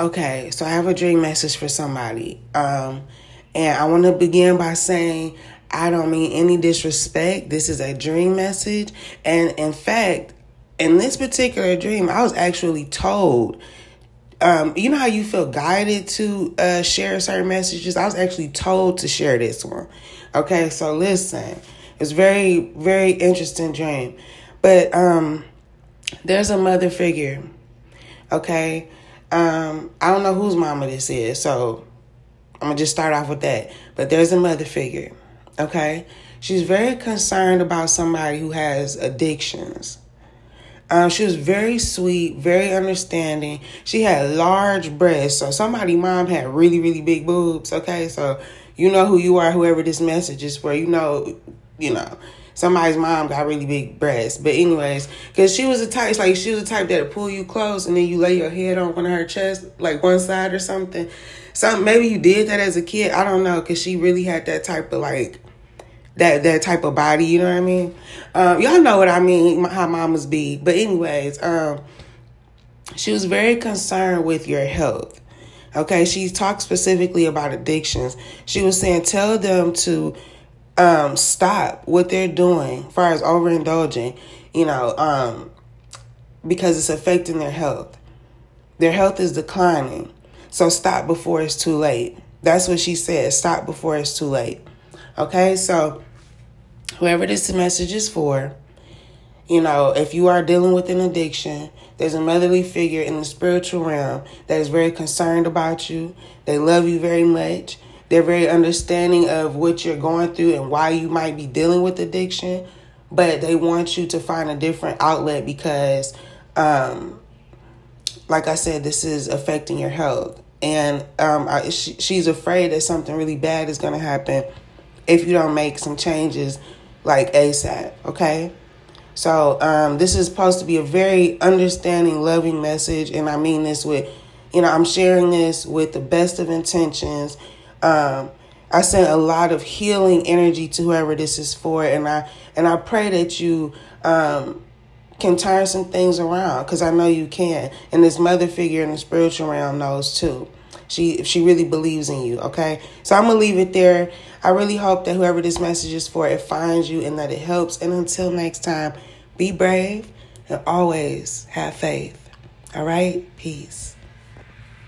Okay, so I have a dream message for somebody. Um, and I want to begin by saying I don't mean any disrespect. This is a dream message. And in fact, in this particular dream, I was actually told um, you know how you feel guided to uh, share certain messages? I was actually told to share this one. Okay, so listen. It's very, very interesting dream. But um, there's a mother figure. Okay. Um, I don't know whose mama this is, so I'm gonna just start off with that. But there's a mother figure. Okay. She's very concerned about somebody who has addictions. Um, she was very sweet, very understanding. She had large breasts. So somebody mom had really, really big boobs. Okay, so you know who you are, whoever this message is for. You know, you know, somebody's mom got really big breasts. But anyways, because she was a type, like she was a type that'd pull you close and then you lay your head on one of her chest, like one side or something. Some maybe you did that as a kid. I don't know, because she really had that type of like that that type of body. You know what I mean? Um, y'all know what I mean. How mamas be. But anyways, um, she was very concerned with your health. Okay, she talked specifically about addictions. She was saying, tell them to um, stop what they're doing, as far as overindulging. You know, um, because it's affecting their health. Their health is declining. So stop before it's too late. That's what she said. Stop before it's too late. Okay, so whoever this message is for, you know, if you are dealing with an addiction, there's a motherly figure in the spiritual realm that is very concerned about you. They love you very much. They're very understanding of what you're going through and why you might be dealing with addiction, but they want you to find a different outlet because, um, like I said, this is affecting your health. And um, I, she, she's afraid that something really bad is going to happen if you don't make some changes like ASAP, okay? So, um, this is supposed to be a very understanding, loving message, and I mean this with, you know, I'm sharing this with the best of intentions. Um, I send a lot of healing energy to whoever this is for, and I and I pray that you um, can turn some things around because I know you can. And this mother figure in the spiritual realm knows too. She if she really believes in you. Okay, so I'm gonna leave it there. I really hope that whoever this message is for, it finds you and that it helps. And until next time, be brave and always have faith. All right, peace.